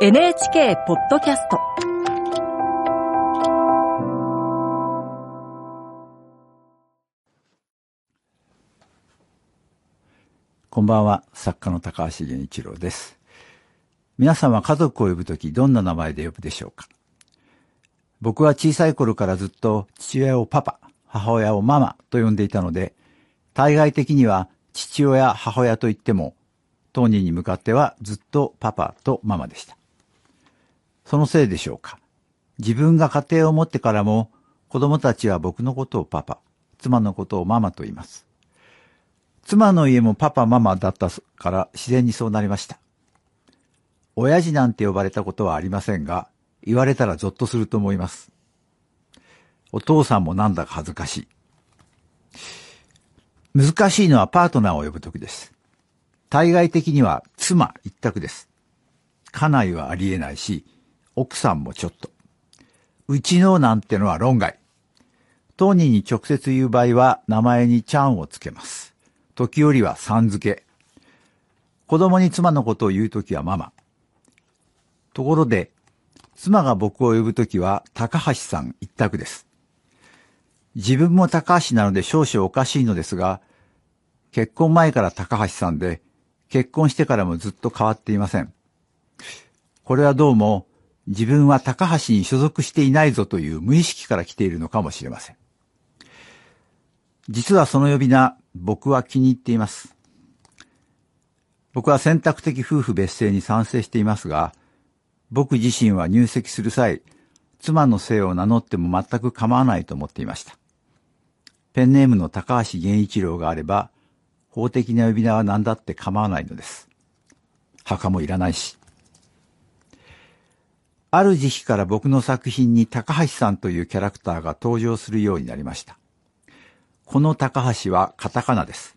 NHK ポッドキャストこんばんは、作家の高橋源一郎です。皆さんは家族を呼ぶときどんな名前で呼ぶでしょうか？僕は小さい頃からずっと父親をパパ、母親をママと呼んでいたので、対外的には父親、母親と言っても、当人に向かってはずっとパパとママでした。そのせいでしょうか。自分が家庭を持ってからも子供たちは僕のことをパパ、妻のことをママと言います。妻の家もパパママだったから自然にそうなりました。親父なんて呼ばれたことはありませんが、言われたらゾッとすると思います。お父さんもなんだか恥ずかしい。難しいのはパートナーを呼ぶときです。対外的には妻一択です。家内はありえないし、奥さんもちょっと。うちのなんてのは論外。当人に直接言う場合は名前にちゃんをつけます。時折はさん付け。子供に妻のことを言うときはママ。ところで、妻が僕を呼ぶときは高橋さん一択です。自分も高橋なので少々おかしいのですが、結婚前から高橋さんで、結婚してからもずっと変わっていません。これはどうも、自分は高橋に所属していないぞという無意識から来ているのかもしれません。実はその呼び名、僕は気に入っています。僕は選択的夫婦別姓に賛成していますが、僕自身は入籍する際、妻の姓を名乗っても全く構わないと思っていました。ペンネームの高橋源一郎があれば、法的な呼び名は何だって構わないのです。墓もいらないし。ある時期から僕の作品に高橋さんというキャラクターが登場するようになりました。この高橋はカタカナです。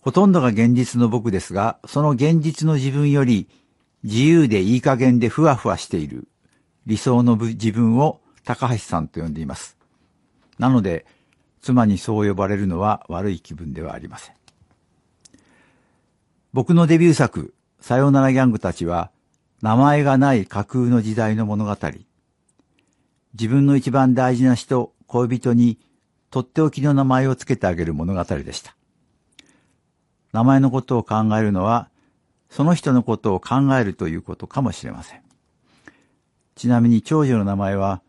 ほとんどが現実の僕ですが、その現実の自分より自由でいい加減でふわふわしている理想の自分を高橋さんと呼んでいます。なので、妻にそう呼ばれるのは悪い気分ではありません。僕のデビュー作、さよならギャングたちは、名前がない架空の時代の物語。自分の一番大事な人、恋人に、とっておきの名前をつけてあげる物語でした。名前のことを考えるのは、その人のことを考えるということかもしれません。ちなみに長女の名前は、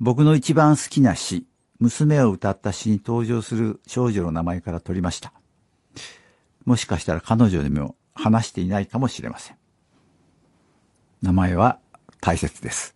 僕の一番好きな詩、娘を歌った詩に登場する少女の名前から取りました。もしかしたら彼女にも話していないかもしれません。名前は大切です。